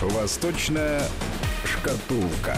Восточная шкатулка.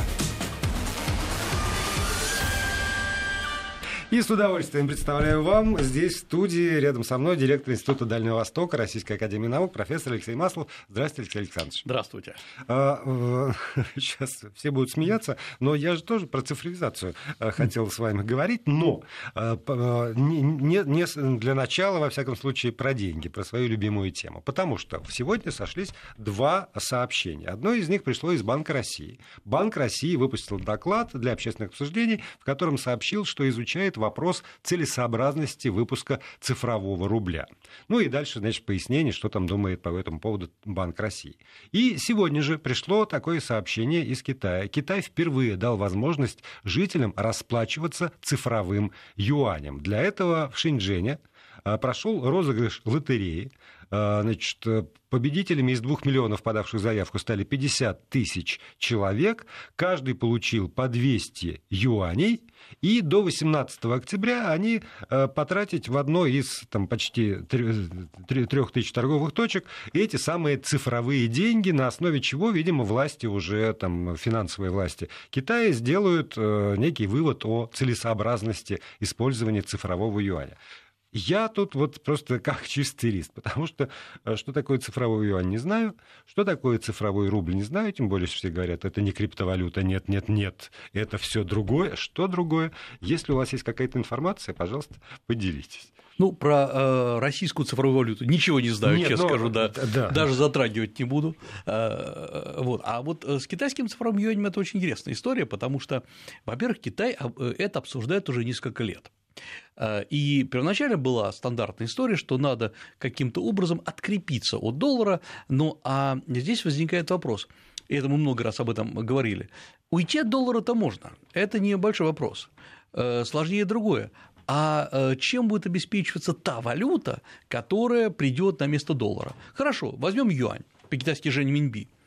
И с удовольствием представляю вам здесь, в студии, рядом со мной, директор Института Дальнего Востока Российской Академии Наук, профессор Алексей Маслов. Здравствуйте, Алексей Александрович. Здравствуйте. А, сейчас все будут смеяться, но я же тоже про цифровизацию а, хотел с вами говорить, но а, не, не для начала, во всяком случае, про деньги, про свою любимую тему. Потому что сегодня сошлись два сообщения. Одно из них пришло из Банка России. Банк России выпустил доклад для общественных обсуждений, в котором сообщил, что изучает вопрос целесообразности выпуска цифрового рубля. Ну и дальше, значит, пояснение, что там думает по этому поводу Банк России. И сегодня же пришло такое сообщение из Китая. Китай впервые дал возможность жителям расплачиваться цифровым юанем. Для этого в Шэньчжэне а, прошел розыгрыш лотереи. А, значит, победителями из двух миллионов подавших заявку стали 50 тысяч человек. Каждый получил по 200 юаней. И до 18 октября они а, потратить в одной из там, почти трех тысяч торговых точек эти самые цифровые деньги, на основе чего, видимо, власти уже, там, финансовые власти Китая сделают некий вывод о целесообразности использования цифрового юаня. Я тут вот просто как чистый лист, потому что э, что такое цифровой юань не знаю, что такое цифровой рубль не знаю, тем более, что все говорят, это не криптовалюта, нет, нет, нет, это все другое. Что другое? Если у вас есть какая-то информация, пожалуйста, поделитесь. Ну, про э, российскую цифровую валюту ничего не знаю, Нет, честно но... скажу, да, да. Даже затрагивать не буду. Э, вот. А вот э, с китайским цифровым юанем это очень интересная история, потому что, во-первых, Китай э, это обсуждает уже несколько лет. Э, и первоначально была стандартная история, что надо каким-то образом открепиться от доллара, ну а здесь возникает вопрос, и это мы много раз об этом говорили, уйти от доллара-то можно, это не большой вопрос, э, сложнее другое, а э, чем будет обеспечиваться та валюта, которая придет на место доллара? Хорошо, возьмем юань, по-китайски жень миньби –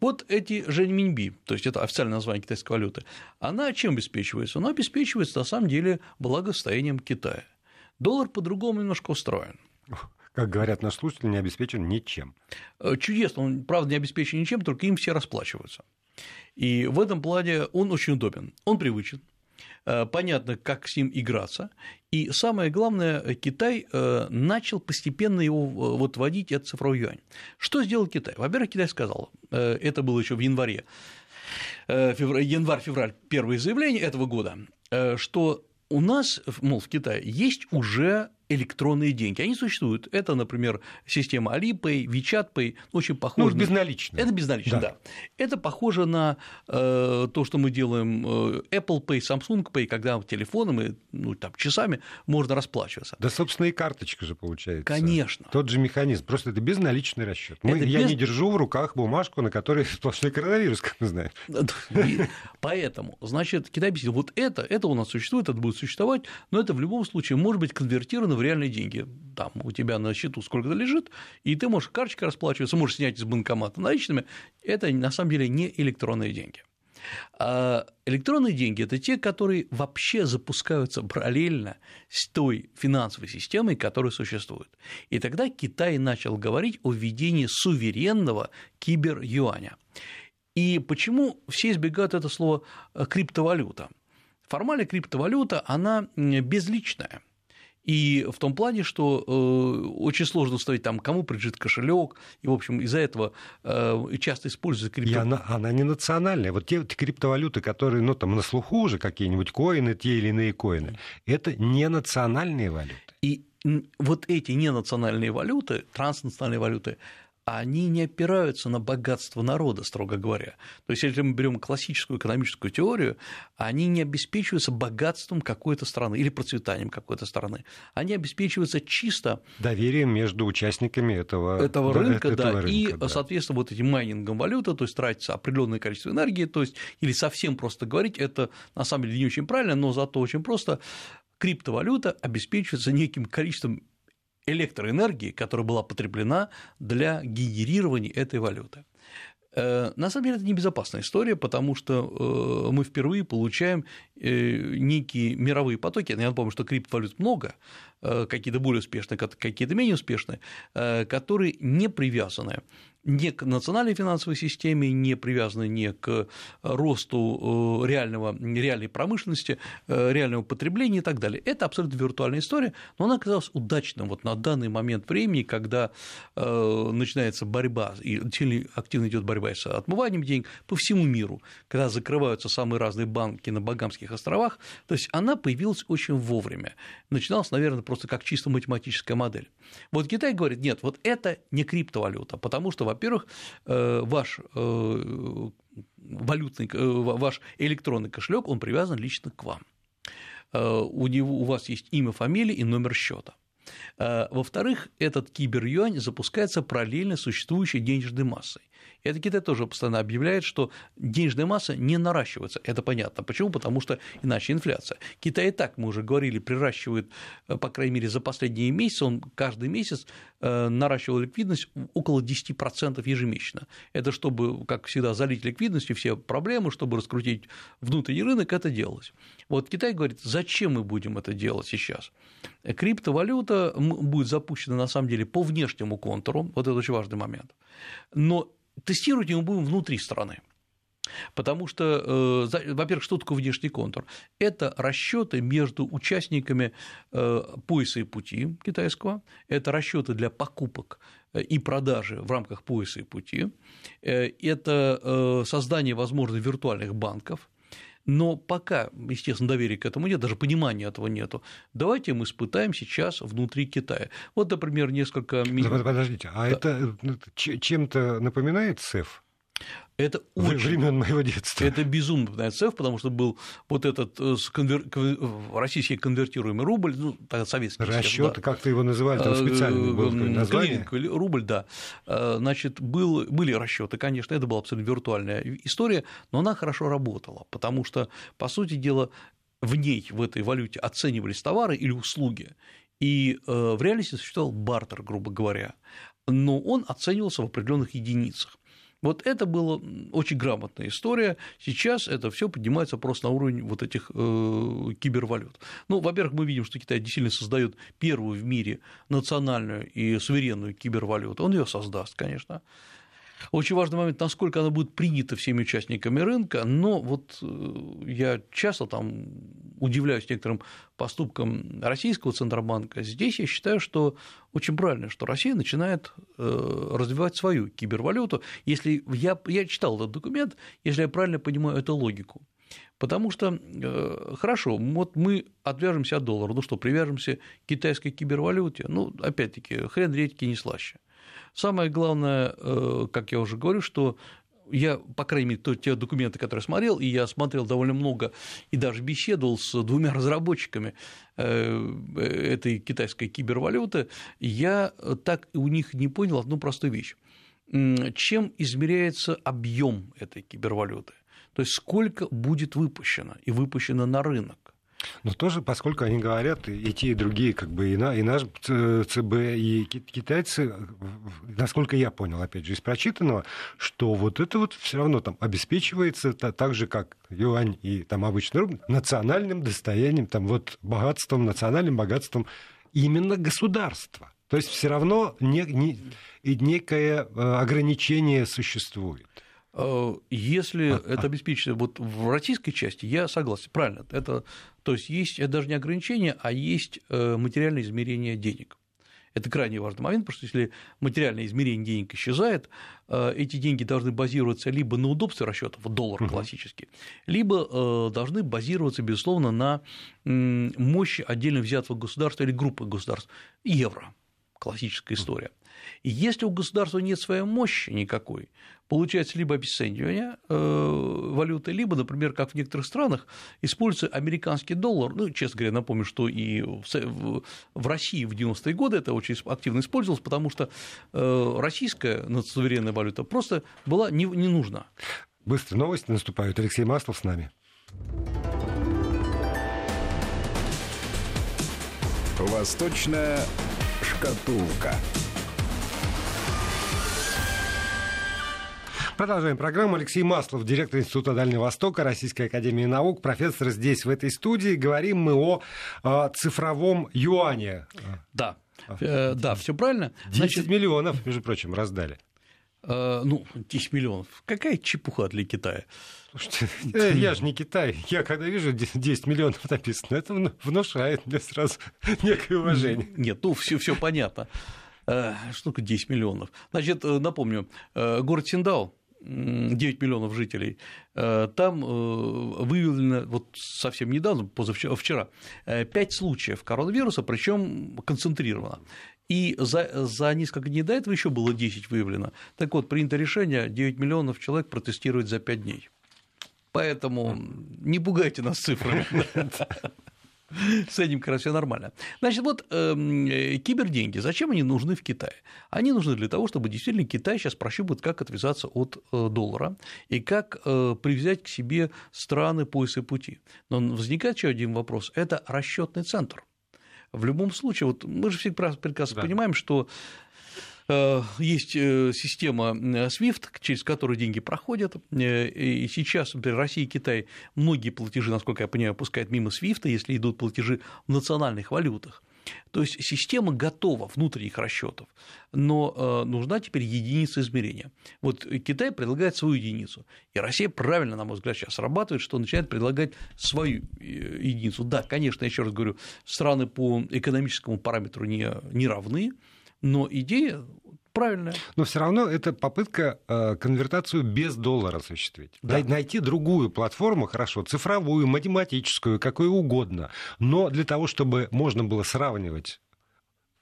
вот эти Женьминьби, то есть это официальное название китайской валюты, она чем обеспечивается? Она обеспечивается на самом деле благосостоянием Китая. Доллар по-другому немножко устроен. Как говорят наши слушатели, не обеспечен ничем. Э, чудесно, он, правда, не обеспечен ничем, только им все расплачиваются. И в этом плане он очень удобен, он привычен, понятно, как с ним играться. И самое главное, Китай э, начал постепенно его э, вот вводить этот цифровой юань. Что сделал Китай? Во-первых, Китай сказал, это было еще в январе, январь-февраль, первые заявления этого года, что у нас, мол, в Китае есть уже электронные деньги. Они существуют. Это, например, система Alipay, WeChat Pay, очень похоже. Ну, безналичные. Это безналично, да. да. Это похоже на э, то, что мы делаем э, Apple Pay, Samsung Pay, когда телефоном и ну, там, часами можно расплачиваться. Да, собственно, и карточка же получается. Конечно. Тот же механизм. Просто это безналичный расчет. Мы, без... Я не держу в руках бумажку, на которой сплошной коронавирус, как мы знаем. Поэтому, значит, Китай объяснил, вот это, это у нас существует, это будет существовать, но это в любом случае может быть конвертировано в реальные деньги. Там у тебя на счету сколько-то лежит, и ты можешь карточкой расплачиваться, можешь снять из банкомата наличными. Это на самом деле не электронные деньги. А электронные деньги – это те, которые вообще запускаются параллельно с той финансовой системой, которая существует. И тогда Китай начал говорить о введении суверенного кибер-юаня. И почему все избегают это слово криптовалюта? Формально криптовалюта, она безличная. И в том плане, что э, очень сложно установить, там, кому принадлежит кошелек, и, в общем, из-за этого э, часто используется криптовалюта. она, она не национальная. Вот те криптовалюты, которые, ну, там, на слуху уже, какие-нибудь коины, те или иные коины, это не национальные валюты. И вот эти ненациональные валюты, транснациональные валюты, они не опираются на богатство народа, строго говоря. То есть, если мы берем классическую экономическую теорию, они не обеспечиваются богатством какой-то страны или процветанием какой-то страны. Они обеспечиваются чисто доверием между участниками этого, этого рынка, да, этого рынка, и, да. соответственно, вот этим майнингом валюты, то есть тратится определенное количество энергии, то есть, или совсем просто говорить, это на самом деле не очень правильно, но зато очень просто криптовалюта обеспечивается неким количеством электроэнергии, которая была потреблена для генерирования этой валюты. Э, на самом деле это небезопасная история, потому что э, мы впервые получаем э, некие мировые потоки. Я напомню, что криптовалют много, какие-то более успешные, какие-то менее успешные, которые не привязаны не к национальной финансовой системе, не привязаны не к росту реального, реальной промышленности, реального потребления и так далее. Это абсолютно виртуальная история, но она оказалась удачным вот на данный момент времени, когда начинается борьба, и активно идет борьба с отмыванием денег по всему миру, когда закрываются самые разные банки на Багамских островах, то есть она появилась очень вовремя. Начиналась, наверное, просто как чисто математическая модель. Вот Китай говорит, нет, вот это не криптовалюта, потому что, во-первых, э, ваш э, валютный, э, ваш электронный кошелек, он привязан лично к вам. У, него, у вас есть имя, фамилия и номер счета. Во-вторых, этот кибер-юань запускается параллельно существующей денежной массой. Это Китай тоже постоянно объявляет, что денежная масса не наращивается. Это понятно. Почему? Потому что иначе инфляция. Китай и так, мы уже говорили, приращивает, э, по крайней мере, за последние месяцы, он каждый месяц э, наращивал ликвидность около 10% ежемесячно. Это чтобы, как всегда, залить ликвидностью все проблемы, чтобы раскрутить внутренний рынок, это делалось. Вот Китай говорит, зачем мы будем это делать сейчас? Криптовалюта будет запущена, на самом деле, по внешнему контуру, вот это очень важный момент, но тестировать мы будем внутри страны. Потому что, э, во-первых, что такое внешний контур? Это расчеты между участниками э, пояса и пути китайского, это расчеты для покупок э, и продажи в рамках пояса и пути, это создание, возможно, виртуальных банков, но пока, естественно, доверия к этому нет, даже понимания этого нету. Давайте мы испытаем сейчас внутри Китая. Вот, например, несколько... Подождите, а да. это чем-то напоминает СЭФ? Это очень... времен моего детства. Это безумно напоминает СЭФ, потому что был вот этот э, конвер... российский конвертируемый рубль, ну, советский. Расчет, да. как ты его называли, там специальный был название. Рубль, да. Э, значит, был... были расчеты, конечно, это была абсолютно виртуальная история, но она хорошо работала, потому что, по сути дела, в ней, в этой валюте оценивались товары или услуги, и э, в реальности существовал бартер, грубо говоря, но он оценивался в определенных единицах. Вот это была очень грамотная история. Сейчас это все поднимается просто на уровень вот этих э, кибервалют. Ну, во-первых, мы видим, что Китай действительно создает первую в мире национальную и суверенную кибервалюту. Он ее создаст, конечно. Очень важный момент, насколько она будет принята всеми участниками рынка, но вот э, я часто там удивляюсь некоторым поступкам российского Центробанка. Здесь я считаю, что очень правильно, что Россия начинает э, развивать свою кибервалюту. Если я, я читал этот документ, если я правильно понимаю эту логику. Потому что, э, хорошо, вот мы отвяжемся от доллара, ну что, привяжемся к китайской кибервалюте, ну, опять-таки, хрен редьки не слаще. Самое главное, э, как я уже говорю, что я, по крайней мере, те документы, которые смотрел, и я смотрел довольно много и даже беседовал с двумя разработчиками э, этой китайской кибервалюты, я так у них не понял одну простую вещь. Чем измеряется объем этой кибервалюты? То есть сколько будет выпущено и выпущено на рынок? Но тоже, поскольку они говорят, и те, и другие, как бы и, на, и наш ЦБ, и китайцы, насколько я понял, опять же, из прочитанного, что вот это вот все равно там обеспечивается так же, как юань и там обычный рубль, национальным достоянием, там вот богатством, национальным богатством именно государства. То есть все равно не, не, некое э, ограничение существует. Э, если а, это обеспечено вот в российской части, я согласен, правильно. Это, то есть есть это даже не ограничение, а есть э, материальное измерение денег. Это крайне важный момент, потому что если материальное измерение денег исчезает, э, эти деньги должны базироваться либо на удобстве расчетов, доллар классический, либо должны базироваться, безусловно, на мощи отдельно взятого государства или группы государств, евро, классическая история. И если у государства нет своей мощи никакой, получается либо обесценивание э, валюты, либо, например, как в некоторых странах, используется американский доллар. Ну, честно говоря, напомню, что и в России в 90-е годы это очень активно использовалось, потому что э, российская суверенная валюта просто была не, не нужна. Быстрые новости наступают. Алексей Маслов с нами. Восточная шкатулка. Продолжаем программу. Алексей Маслов, директор Института Дальнего Востока, Российской Академии Наук, профессор здесь, в этой студии. Говорим мы о, о цифровом юане. Да, э, да, все правильно. 10 Значит... миллионов, между прочим, раздали. Э, ну, 10 миллионов. Какая чепуха для Китая? Слушайте, э, я же не Китай. Я когда вижу 10 миллионов написано, это внушает мне сразу некое уважение. Нет, ну все, все понятно. Э, что такое 10 миллионов? Значит, напомню, город Синдау, 9 миллионов жителей, там выявлено вот совсем недавно, позавчера, вчера, 5 случаев коронавируса, причем концентрировано. И за, за несколько дней до этого еще было 10 выявлено. Так вот, принято решение 9 миллионов человек протестировать за 5 дней. Поэтому не пугайте нас цифрами. С этим как раз все нормально. Значит, вот э, киберденьги, зачем они нужны в Китае? Они нужны для того, чтобы действительно Китай сейчас прощупает, как отвязаться от э, доллара и как э, привязать к себе страны пояса пути. Но возникает еще один вопрос – это расчетный центр в любом случае, вот мы же все прекрасно да. понимаем, что есть э, система SWIFT, через которую деньги проходят, э, и сейчас, например, Россия и Китай многие платежи, насколько я понимаю, пускают мимо SWIFT, если идут платежи в национальных валютах. То есть система готова внутренних расчетов, но э, нужна теперь единица измерения. Вот Китай предлагает свою единицу, и Россия правильно, на мой взгляд, сейчас срабатывает, что начинает предлагать свою э, единицу. Да, конечно, еще раз говорю, страны по экономическому параметру не, не равны, но идея правильная. Но все равно это попытка э, конвертацию без доллара осуществить. Да. Найти другую платформу, хорошо, цифровую, математическую, какую угодно, но для того, чтобы можно было сравнивать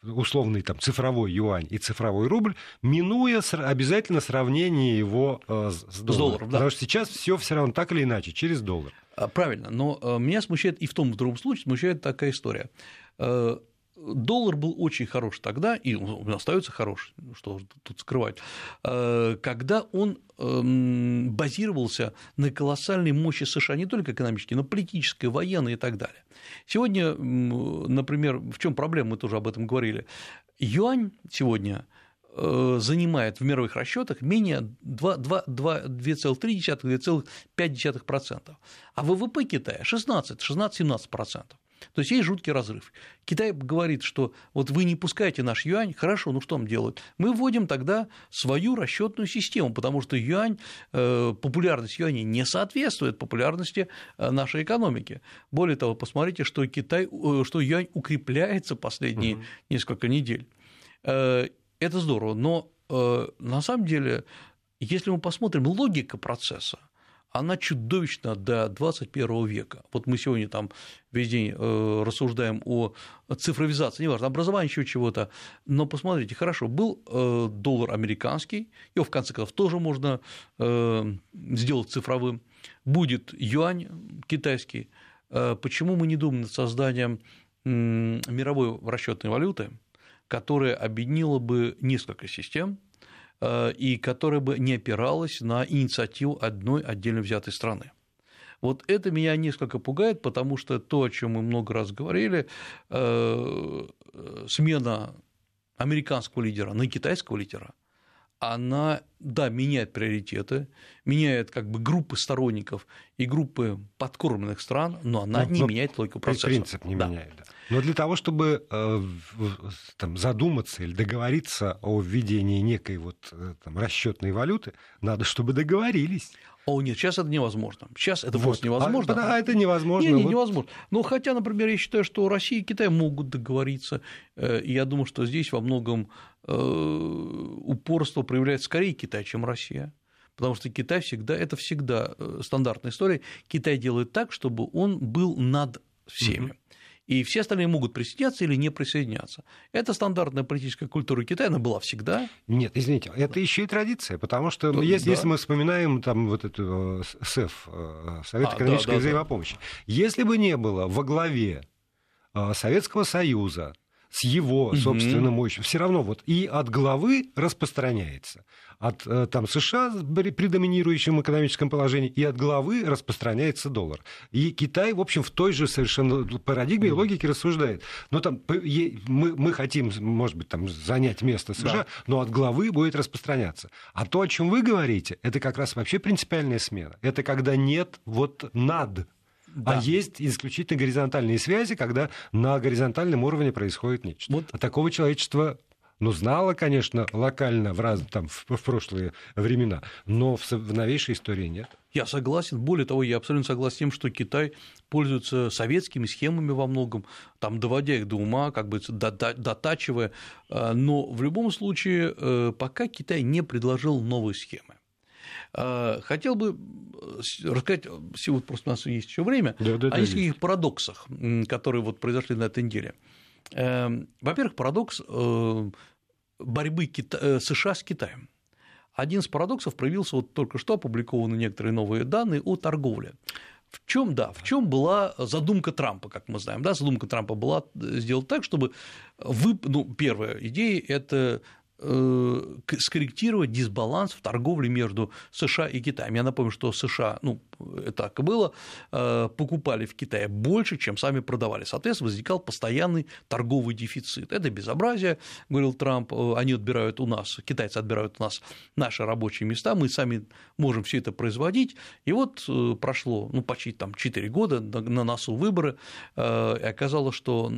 условный там цифровой юань и цифровой рубль, минуя обязательно сравнение его э, с долларом. С долларом да. Потому что сейчас все все равно так или иначе через доллар. А, правильно, но э, меня смущает и в том, и в другом случае смущает такая история доллар был очень хорош тогда, и он остается хорош, что тут скрывать, э, когда он эм, базировался на колоссальной мощи США не только экономической, но политической, военной и так далее. Сегодня, например, в чем проблема, мы тоже об этом говорили, юань сегодня э, занимает в мировых расчетах менее 2,3-2,5%, а ВВП Китая 16, 16-17%. То есть есть жуткий разрыв. Китай говорит, что вот вы не пускаете наш юань, хорошо, ну что нам делать? Мы вводим тогда свою расчетную систему, потому что юань, э, популярность юаня не соответствует популярности э, нашей экономики. Более того, посмотрите, что Китай, э, что юань укрепляется последние угу. несколько недель. Это здорово, но на самом деле, если мы посмотрим логика процесса, она чудовищна до 21 века. Вот мы сегодня там весь день э, рассуждаем о цифровизации, неважно, образовании еще чего-то, но посмотрите, хорошо, был э, доллар американский, его в конце концов тоже можно э, сделать цифровым, будет юань китайский, почему мы не думаем над созданием мировой расчетной валюты, которая объединила бы несколько систем, и которая бы не опиралась на инициативу одной отдельно взятой страны. Вот это меня несколько пугает, потому что то, о чем мы много раз говорили, э, смена американского лидера на китайского лидера, она, да, меняет приоритеты, меняет как бы группы сторонников и группы подкормленных стран, но она но, не но меняет логику процесса. Принцип не да. меняет, да. Но для того, чтобы э, там, задуматься или договориться о введении некой вот э, там, расчетной валюты, надо, чтобы договорились. О, нет, сейчас это невозможно. Сейчас это вот. просто невозможно. А, а это невозможно. Не, не, вот. невозможно. Ну, хотя, например, я считаю, что Россия и Китай могут договориться. Э, я думаю, что здесь во многом упорство проявляет скорее Китай, чем Россия. Потому что Китай всегда, это всегда стандартная история, Китай делает так, чтобы он был над всеми. И все остальные могут присоединяться или не присоединяться. Это стандартная политическая культура Китая, она была всегда. Нет, извините, это еще и традиция, потому что ну, если, да. если мы вспоминаем там вот эту э, СЭФ, э, Совет а, экономической да, да, взаимопомощи, да. если бы не было во главе э, Советского Союза с его собственным мощью, все равно вот и от главы распространяется от э, там, США при доминирующем экономическом положении, и от главы распространяется доллар. И Китай, в общем, в той же совершенно парадигме и логике рассуждает. Но там мы, мы хотим, может быть, там, занять место США, да. но от главы будет распространяться. А то, о чем вы говорите, это как раз вообще принципиальная смена. Это когда нет вот над да. А есть исключительно горизонтальные связи, когда на горизонтальном уровне происходит нечто. Вот. А такого человечества ну, знала, конечно, локально в, раз, там, в, в прошлые времена, но в, в новейшей истории нет. Я согласен. Более того, я абсолютно согласен с тем, что Китай пользуется советскими схемами во многом, там, доводя их до ума, как бы дотачивая. А, но в любом случае, э, пока Китай не предложил новые схемы. А, хотел бы э, рассказать, вот просто у нас есть еще время, да, да, о нескольких парадоксах, которые вот произошли на этой неделе. Эм, во-первых, парадокс э, борьбы э, США с Китаем. Один из парадоксов проявился вот только что опубликованы некоторые новые данные о торговле. В чем, да, в чем была задумка Трампа, как мы знаем, да, задумка Трампа была сделать так, чтобы вы, ну, первая идея – это Э, скорректировать дисбаланс в торговле между США и Китаем. Я напомню, что США, ну, так и было, э, покупали в Китае больше, чем сами продавали. Соответственно, возникал постоянный торговый дефицит. Это безобразие, говорил Трамп, э, они отбирают у нас, китайцы отбирают у нас наши рабочие места, мы сами можем все это производить. И вот прошло ну, почти там, 4 года, на носу выборы, и оказалось, что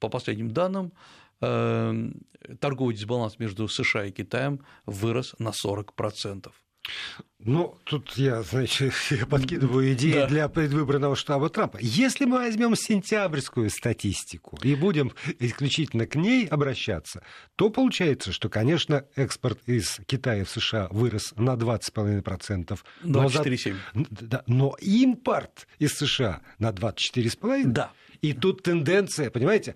по последним данным торговый дисбаланс между США и Китаем вырос на 40%. Ну, тут я, значит, я подкидываю идеи да. для предвыборного штаба Трампа. Если мы возьмем сентябрьскую статистику и будем исключительно к ней обращаться, то получается, что, конечно, экспорт из Китая в США вырос на 20,5%. 24,7%. Но, да, но импорт из США на 24,5%. Да. И тут тенденция, понимаете,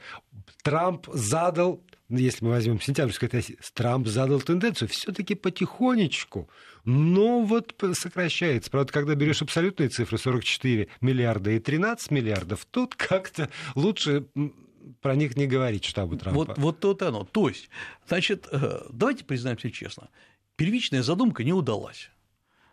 Трамп задал, если мы возьмем сентябрьскую Трамп задал тенденцию все-таки потихонечку, но вот сокращается. Правда, когда берешь абсолютные цифры 44 миллиарда и 13 миллиардов, тут как-то лучше про них не говорить штабу Трампа. Вот, вот то-то оно. То есть, значит, э, давайте признаемся честно, первичная задумка не удалась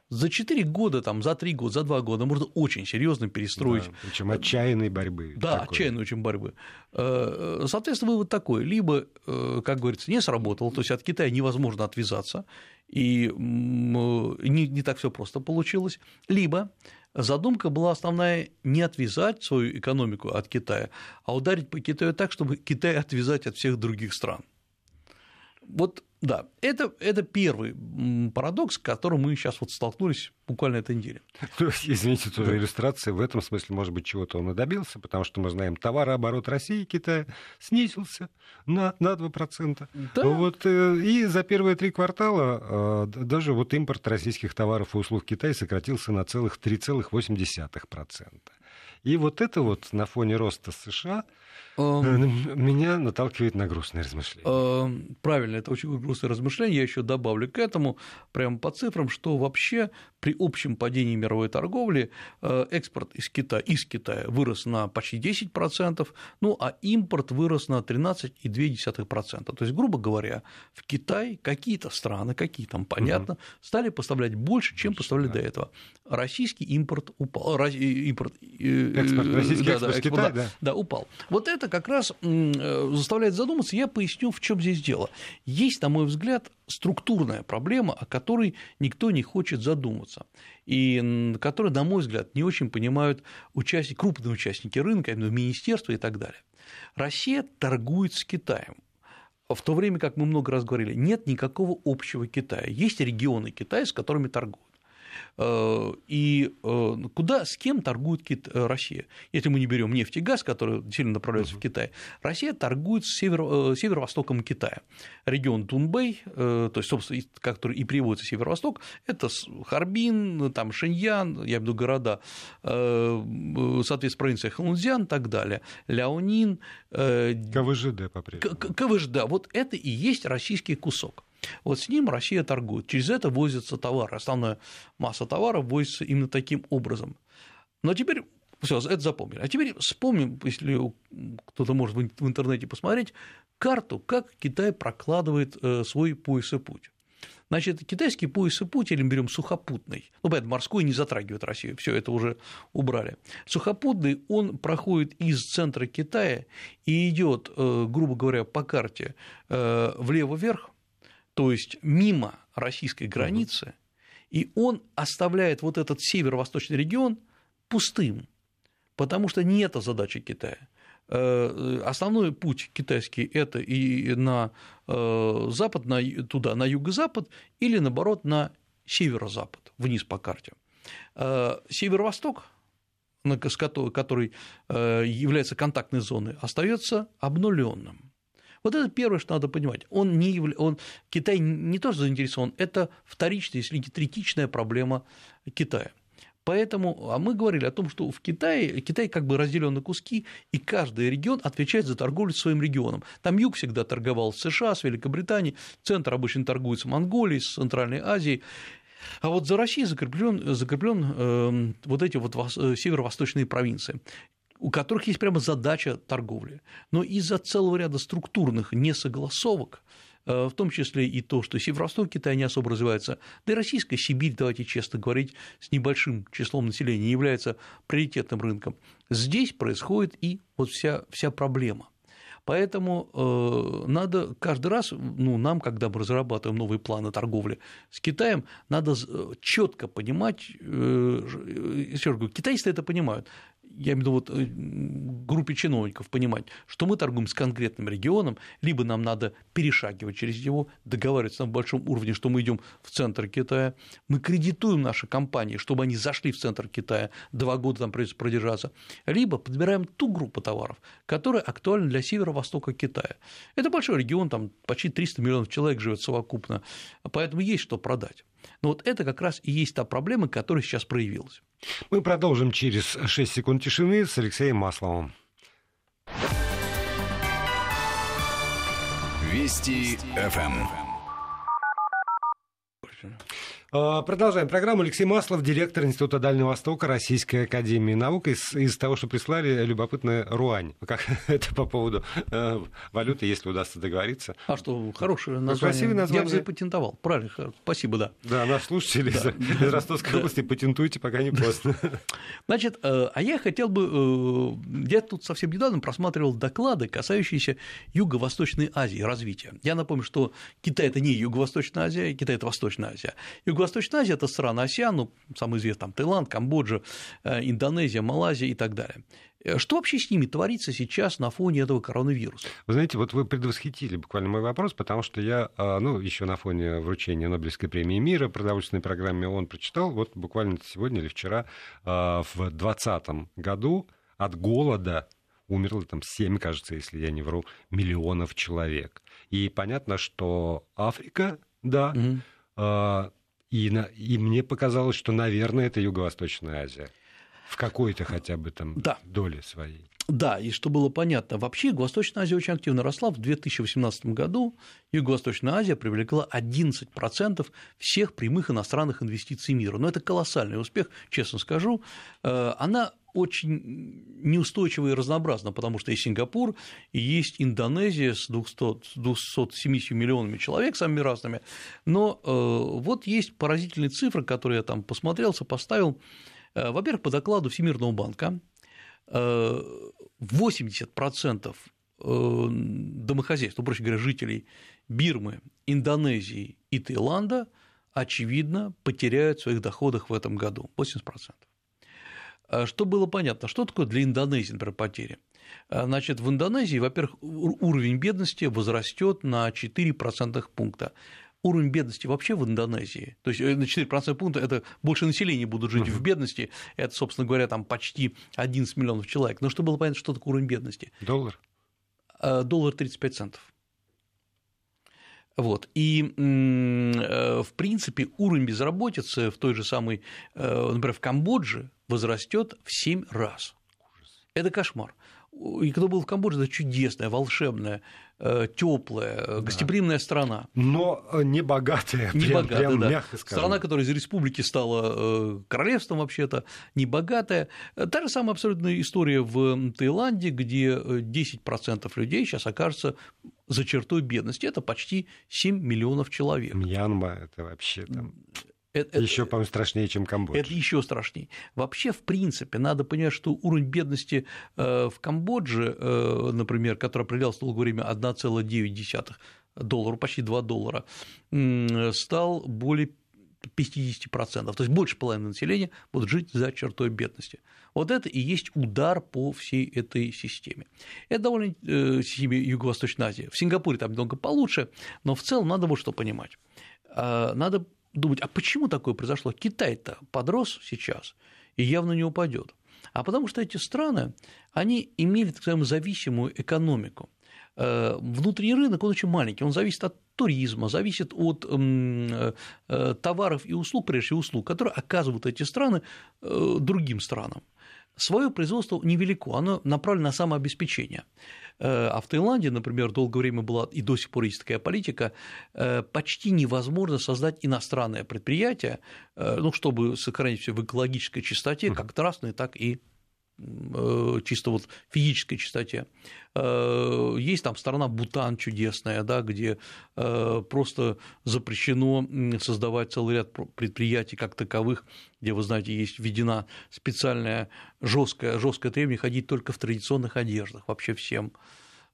за 4 года, там, за 3 года, за 2 года можно очень серьезно перестроить. Да, причем отчаянной борьбы. Да, такой. отчаянной очень борьбы. Э, соответственно, вывод такой: либо, э, как говорится, не сработало, то есть от Китая невозможно отвязаться, и не, не так все просто получилось, либо задумка была основная не отвязать свою экономику от Китая, а ударить по Китаю так, чтобы Китай отвязать от всех других стран. Вот да, это, это первый парадокс, с которым мы сейчас вот столкнулись буквально этой неделе. Ну, извините, тоже да. иллюстрация. В этом смысле, может быть, чего-то он и добился, потому что мы знаем, товарооборот России и Китая снизился на, на 2%. Да. Вот, э, и за первые три квартала э, даже вот импорт российских товаров и услуг Китая сократился на целых 3,8%. И вот это вот на фоне роста США меня наталкивает на грустные размышления. Эм, правильно, это очень грустное размышление. Я еще добавлю к этому, прямо по цифрам, что вообще при общем падении мировой торговли э, экспорт из Китая, из Китая вырос на почти 10%, ну а импорт вырос на 13,2%. То есть, грубо говоря, в Китай какие-то страны, какие там, понятно, угу. стали поставлять больше, чем поставляли да. до этого. Российский импорт упал. Импорт, э, экспорт, российский да, экспорт да, Китай, да, да. да, упал. Вот это как раз э, заставляет задуматься. Я поясню, в чем здесь дело. Есть, на мой взгляд, структурная проблема, о которой никто не хочет задуматься, и которую, на мой взгляд, не очень понимают участники, крупные участники рынка, министерства и так далее. Россия торгует с Китаем. В то время, как мы много раз говорили, нет никакого общего Китая. Есть регионы Китая, с которыми торгуют. Э, и э, куда, с кем торгует э, Россия? Если мы не берем нефть и газ, которые сильно направляются в Китай, Россия торгует с северо- северо-востоком Китая. Регион Тунбэй, то есть, собственно, который и приводится северо-восток, это Харбин, там Шиньян, я имею в виду города, соответственно, провинция Хунцзян и так далее, Ляонин. КВЖД по-прежнему. КВЖД, вот это и есть российский кусок. Вот с ним Россия торгует. Через это возятся товары. Основная масса товаров возится именно таким образом. Но теперь Все, это запомнили. А теперь вспомним, если кто-то может в интернете посмотреть, карту, как Китай прокладывает э, свой пояс и путь. Значит, китайский пояс и путь, или берем сухопутный, ну, понятно, морской не затрагивает Россию, все это уже убрали. Сухопутный, он проходит из центра Китая и идет, э, грубо говоря, по карте э, влево-вверх, то есть мимо российской границы, и он оставляет вот этот северо-восточный регион пустым, потому что не это задача Китая. Э, основной путь китайский – это и на э, запад, на, туда, на юго-запад, или, наоборот, на северо-запад, вниз по карте. Э, северо-восток, который является контактной зоной, остается обнуленным. Вот это первое, что надо понимать. Он не явля... он... Китай не тоже заинтересован, это вторичная, если не третичная проблема Китая. Поэтому а мы говорили о том, что в Китае, Китай как бы разделен на куски, и каждый регион отвечает за торговлю своим регионом. Там юг всегда торговал с США, с Великобританией, центр обычно торгует с Монголией, с Центральной Азией. А вот за Россией закреплен, закреплен э, вот эти вот э, северо-восточные провинции у которых есть прямо задача торговли. Но из-за целого ряда структурных несогласовок Э, в том числе и то, что северо-восток Китая не особо развивается, да и российская Сибирь, давайте честно говорить, с небольшим числом населения является приоритетным рынком. Здесь происходит и вот вся, вся проблема. Поэтому э, надо каждый раз, ну, нам, когда мы разрабатываем новые планы торговли с Китаем, надо э, четко понимать, э, еще раз говорю, китайцы это понимают, я имею в виду вот э, группе чиновников понимать, что мы торгуем с конкретным регионом, либо нам надо перешагивать через него, договариваться на большом уровне, что мы идем в центр Китая, мы кредитуем наши компании, чтобы они зашли в центр Китая, два года там придется продержаться, либо подбираем ту группу товаров, которая актуальна для северо-востока Китая. Это большой регион, там почти 300 миллионов человек живет совокупно, поэтому есть что продать. Но вот это как раз и есть та проблема, которая сейчас проявилась. Мы продолжим через 6 секунд тишины с Алексеем Масловым. Вести ФМ. А, продолжаем программу. Алексей Маслов, директор Института Дальнего Востока Российской Академии Наук. Из, из того, что прислали, любопытная Руань. Как это по поводу э, валюты, если удастся договориться. А что, хорошее название. Красивое название. Я бы запатентовал. Правильно, спасибо, да. Да, наш слушатели да. из, из Ростовской да. области патентуйте, пока не поздно. Значит, э, а я хотел бы... Э, я тут совсем недавно просматривал доклады, касающиеся Юго-Восточной Азии, развития. Я напомню, что Китай – это не Юго-Восточная Азия, Китай – это Восточная Азия. Юго-Восточная Азия – это страны АСИАН, ну, самые известные, там, Таиланд, Камбоджа, э, Индонезия, Малайзия и так далее. Э, что вообще с ними творится сейчас на фоне этого коронавируса? Вы знаете, вот вы предвосхитили буквально мой вопрос, потому что я, э, ну, еще на фоне вручения Нобелевской премии мира продовольственной программе ООН прочитал, вот буквально сегодня или вчера, в 2020 году от голода умерло там 7, кажется, если я не вру, миллионов человек. И понятно, что Африка, да, угу. И, на, и мне показалось, что, наверное, это Юго-Восточная Азия. В какой-то хотя бы там да. доле своей. Да, и что было понятно, вообще Юго-Восточная Азия очень активно росла. В 2018 году Юго-Восточная Азия привлекла 11% всех прямых иностранных инвестиций мира. Но это колоссальный успех, честно скажу. Э, она очень неустойчиво и разнообразно, потому что есть Сингапур, и есть Индонезия с 200, 270 миллионами человек, самыми разными, но э, вот есть поразительные цифры, которые я там посмотрел, сопоставил. Э, во-первых, по докладу Всемирного банка 80% э, домохозяйств, ну, проще говоря, жителей Бирмы, Индонезии и Таиланда, очевидно, потеряют в своих доходах в этом году 80%. А что было понятно, что такое для Индонезии, например, потери? А, значит, в Индонезии, во-первых, уровень бедности возрастет на 4 процентных пункта. Уровень бедности вообще в Индонезии, то есть э, на 4 процентных пункта это больше населения будут жить в бедности, это, собственно говоря, там почти 11 миллионов человек. Но что было понятно, что такое уровень бедности? Доллар? А, доллар 35 центов. Вот. И, э, в принципе, уровень безработицы в той же самой, э, например, в Камбодже возрастет в 7 раз. Это кошмар. И кто был в Камбодже, это чудесная, волшебная э, теплая, да. гостеприимная страна. Но не богатая, не прям, богатая, прям, да. мягко скажем. Страна, которая из республики стала королевством вообще-то, не богатая. Та же самая абсолютная история в Таиланде, где 10% людей сейчас окажется за чертой бедности. Это почти 7 миллионов человек. Мьянма – это вообще там… Это, еще, по-моему, страшнее, чем Камбоджа. Это еще страшнее. Вообще, в принципе, надо понять, что уровень бедности э, в Камбодже, э, например, который определялся долгое время 1,9 доллара, почти 2 доллара, стал более 50%, то есть больше половины населения будут жить за чертой бедности. Вот это и есть удар по всей этой системе. Это довольно э, системе Юго-Восточной Азии. В Сингапуре там немного получше, но в целом надо вот что понимать. А, надо думать, а почему такое произошло? Китай-то подрос сейчас и явно не упадет. А потому что эти страны, они имели, так называемую, зависимую экономику. Э, внутренний рынок, он очень маленький, он зависит от туризма, зависит от э, товаров и услуг, прежде всего услуг, которые оказывают эти страны другим странам. Свое производство невелико, оно направлено на самообеспечение. Э, а в Таиланде, например, долгое время была и до сих пор есть такая политика, э, почти невозможно создать иностранное предприятие, э, ну, чтобы сохранить все в экологической чистоте, как нравственной, так и чисто вот физической чистоте. Э, есть там страна Бутан чудесная, да, где э, просто запрещено создавать целый ряд предприятий как таковых, где, вы знаете, есть введена специальная жесткая, жесткое требование ходить только в традиционных одеждах вообще всем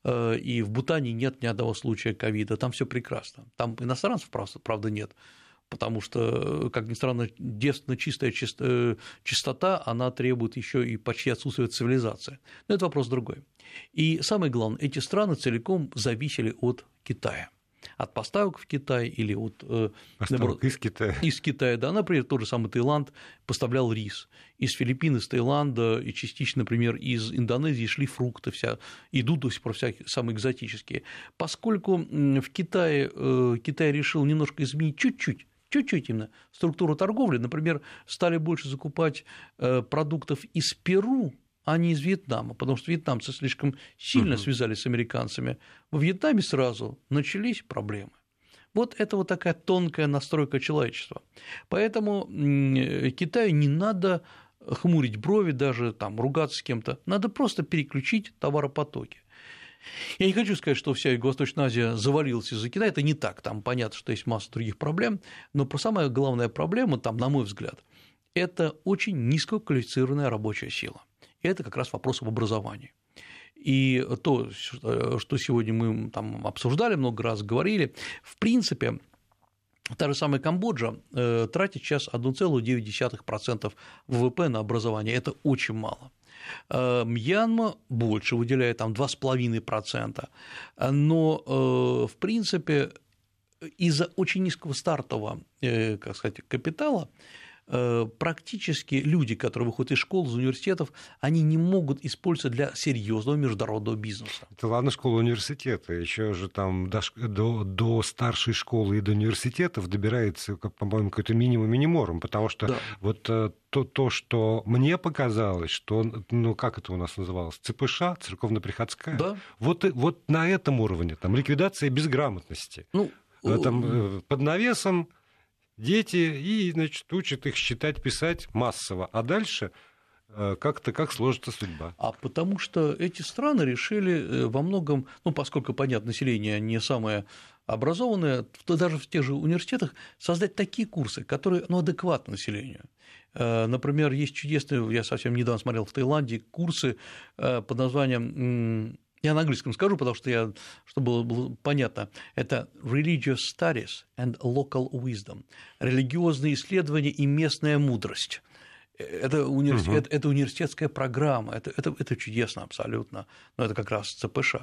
и в Бутане нет ни одного случая ковида, там все прекрасно. Там иностранцев, правда, нет потому что, как ни странно, девственно чистая э, чистота, она требует еще и почти отсутствия цивилизации. Но это вопрос другой. И самое главное, эти страны целиком зависели от Китая от поставок в Китай или от э, наоборот, из Китая. Из Китая, да, например, тот же самый Таиланд поставлял рис. Из Филиппин, из Таиланда и частично, например, из Индонезии шли фрукты, вся, идут до сих пор всякие самые экзотические. Поскольку в Китае э, Китай решил немножко изменить чуть-чуть чуть-чуть именно структуру торговли. Например, стали больше закупать э, продуктов из Перу, а не из Вьетнама, потому что вьетнамцы слишком сильно связались с американцами. В Вьетнаме сразу начались проблемы. Вот это вот такая тонкая настройка человечества. Поэтому Китаю не надо хмурить брови, даже там ругаться с кем-то, надо просто переключить товаропотоки. Я не хочу сказать, что вся Юго-Восточная Азия завалилась из-за Китая, это не так, там понятно, что есть масса других проблем, но самая главная проблема, там, на мой взгляд, это очень низкоквалифицированная рабочая сила. И это как раз вопрос об образовании. И то, что сегодня мы там обсуждали, много раз говорили, в принципе, Та же самая Камбоджа э, тратит сейчас 1,9% ВВП на образование. Это очень мало. Э, Мьянма больше выделяет, там 2,5%, но, э, в принципе, из-за очень низкого стартового, э, как сказать, капитала практически люди, которые выходят из школ, из университетов, они не могут использоваться для серьезного международного бизнеса. Это ладно школа университета, еще же там до, до, до старшей школы и до университетов добирается, по-моему, какой-то минимум миниморум, потому что да. вот э, то, то, что мне показалось, что, ну, как это у нас называлось, ЦПШ, церковно-приходская, да. вот, вот на этом уровне, там, ликвидация безграмотности. Ну, там, э, под навесом дети и, значит, учат их считать, писать массово. А дальше э, как-то как сложится судьба. А потому что эти страны решили э, во многом, ну, поскольку, понятно, население не самое образованное, то даже в тех же университетах создать такие курсы, которые ну, адекватны населению. Э, например, есть чудесные, я совсем недавно смотрел в Таиланде, курсы под названием я на английском скажу, потому что я, чтобы было, было понятно, это religious studies and local wisdom, религиозные исследования и местная мудрость. Это, университет, угу. это, это университетская программа, это, это, это чудесно абсолютно, но это как раз ЦПШ.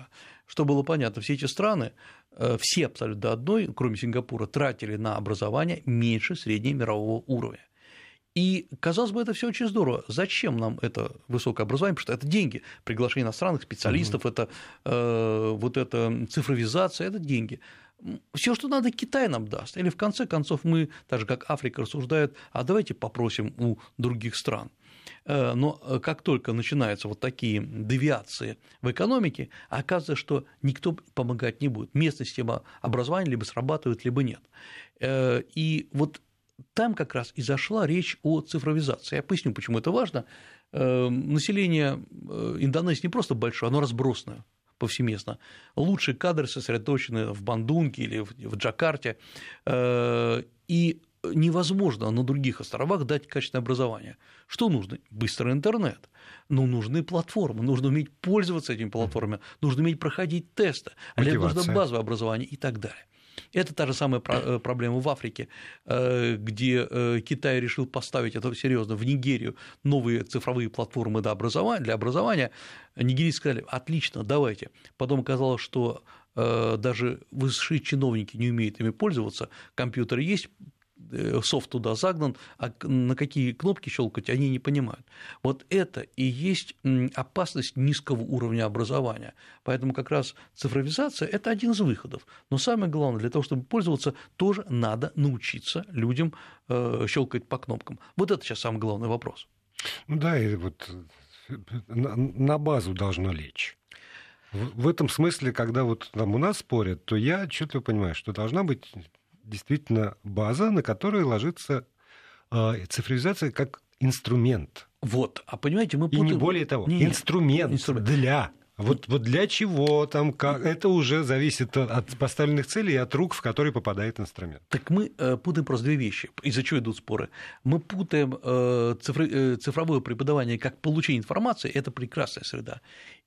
Что было понятно, все эти страны, э, все абсолютно до одной, кроме Сингапура, тратили на образование меньше среднемирового уровня. И, казалось бы, это все очень здорово. Зачем нам это высокое образование? Потому что это деньги. Приглашение иностранных специалистов, угу. это э, вот эта цифровизация, это деньги. Все, что надо, Китай нам даст. Или в конце концов мы, так же как Африка рассуждает, а давайте попросим у других стран. Э, но как только начинаются вот такие девиации в экономике, оказывается, что никто помогать не будет. Местная система образования либо срабатывает, либо нет. И вот там как раз и зашла речь о цифровизации. Я поясню, почему это важно. Население Индонезии не просто большое, оно разбросанное повсеместно. Лучшие кадры сосредоточены в Бандунге или в Джакарте, э, и невозможно на других островах дать качественное образование. Что нужно? Быстрый интернет. Но нужны платформы, нужно уметь пользоваться этими платформами, нужно уметь проходить тесты, а нужно базовое образование и так далее. Это та же самая э, проблема в Африке, э, где э, Китай решил поставить это серьезно в Нигерию новые цифровые платформы для образования, для образования. Нигерийцы сказали, отлично, давайте. Потом оказалось, что даже высшие чиновники не умеют ими пользоваться, компьютеры есть, софт туда загнан, а на какие кнопки щелкать они не понимают. Вот это и есть опасность низкого уровня образования. Поэтому как раз цифровизация – это один из выходов. Но самое главное, для того, чтобы пользоваться, тоже надо научиться людям э, щелкать по кнопкам. Вот это сейчас самый главный вопрос. Ну да, и вот э, на базу должно лечь. В этом смысле, когда вот там у нас спорят, то я отчетливо понимаю, что должна быть действительно база, на которой ложится э, цифровизация как инструмент. Вот, а понимаете, мы путаем... И не более того, не, инструмент, инструмент для. Вот, вот для чего там, как, это уже зависит от поставленных целей и от рук, в которые попадает инструмент. Так мы э, путаем просто две вещи. Из-за чего идут споры? Мы путаем э, цифровое преподавание как получение информации, это прекрасная среда,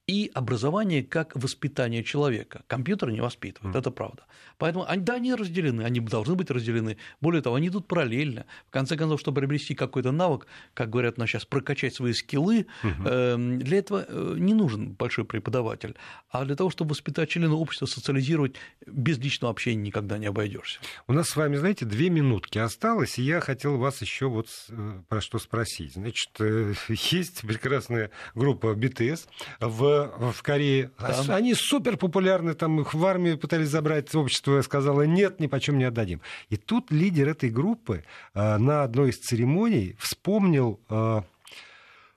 и образование как воспитание человека. Компьютер не воспитывает, mm. это правда. Поэтому они, да, они разделены, они должны быть разделены. Более того, они идут параллельно. В конце концов, чтобы приобрести какой-то навык, как говорят у сейчас, прокачать свои скиллы, mm-hmm. для этого э, не нужен большой преподаватель. А для того, чтобы воспитать члена общества, социализировать, без личного общения никогда не обойдешься. У нас с вами, знаете, две минутки осталось, и я хотел вас еще вот э, про что спросить. Значит, есть прекрасная группа BTS в в Корее. Там. Они супер популярны, там их в армию пытались забрать, общество сказало, нет, ни почем не отдадим. И тут лидер этой группы э, на одной из церемоний вспомнил э,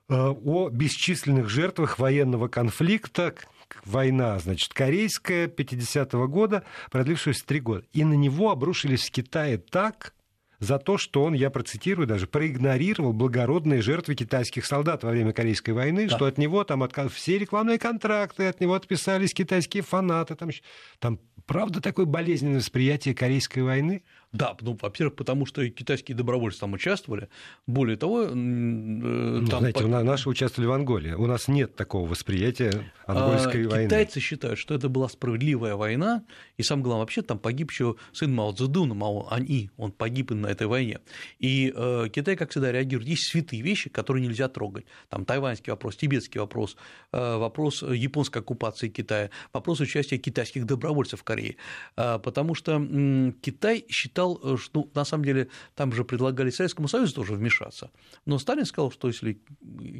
э, о бесчисленных жертвах военного конфликта, война, значит, корейская 50-го года, продлившаяся три года. И на него обрушились в Китае так, за то, что он, я процитирую даже, проигнорировал благородные жертвы китайских солдат во время Корейской войны, да. что от него там от, все рекламные контракты, от него отписались китайские фанаты. Там, там правда такое болезненное восприятие Корейской войны? Да, ну, во-первых, потому что и китайские добровольцы там участвовали. Более того, э, ну, там... Знаете, по... наши участвовали в Анголе. У нас нет такого восприятия ангольской а, войны. Китайцы считают, что это была справедливая война, и самое главное, вообще там погиб еще сын Мао Цзэдуна, Мао Ани, он погиб на этой войне. И э, Китай, как всегда, реагирует. Есть святые вещи, которые нельзя трогать. Там тайваньский вопрос, тибетский вопрос, э, вопрос японской оккупации Китая, вопрос участия китайских добровольцев в Корее. Э, потому что э, Китай считал сказал, э, что ну, на самом деле там же предлагали Советскому Союзу тоже вмешаться. Но Сталин сказал, что если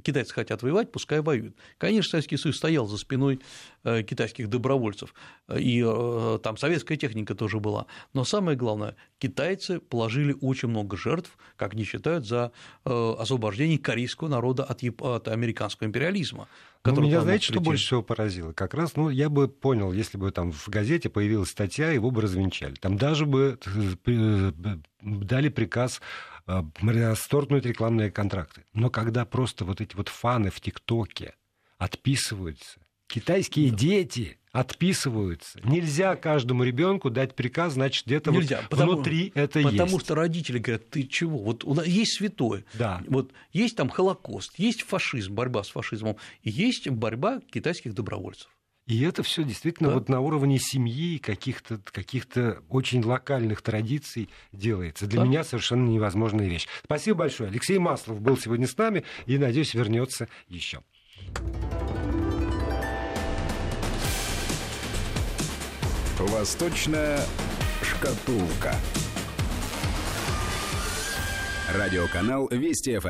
китайцы хотят воевать, пускай воюют. Конечно, Советский Союз стоял за спиной э, китайских добровольцев, и э, там советская техника тоже была. Но самое главное, китайцы положили очень много жертв, как они считают, за освобождение корейского народа от, от американского империализма. Ну, меня, знаете, что больше всего поразило? Как раз, ну, я бы понял, если бы там в газете появилась статья, его бы развенчали. Там даже бы э, дали приказ э, расторгнуть рекламные контракты. Но когда просто вот эти вот фаны в ТикТоке отписываются, китайские да. дети отписываются. Нельзя каждому ребенку дать приказ, значит, где-то Нельзя, вот потому, внутри это потому есть. Потому что родители говорят, ты чего? Вот у нас есть святое. Да. Вот есть там Холокост, есть фашизм, борьба с фашизмом, и есть борьба китайских добровольцев. И это все действительно да. вот на уровне семьи, каких-то каких очень локальных традиций делается. Для да. меня совершенно невозможная вещь. Спасибо большое. Алексей Маслов был сегодня с нами и, надеюсь, вернется еще. Восточная шкатулка. Радиоканал Вести ФМ.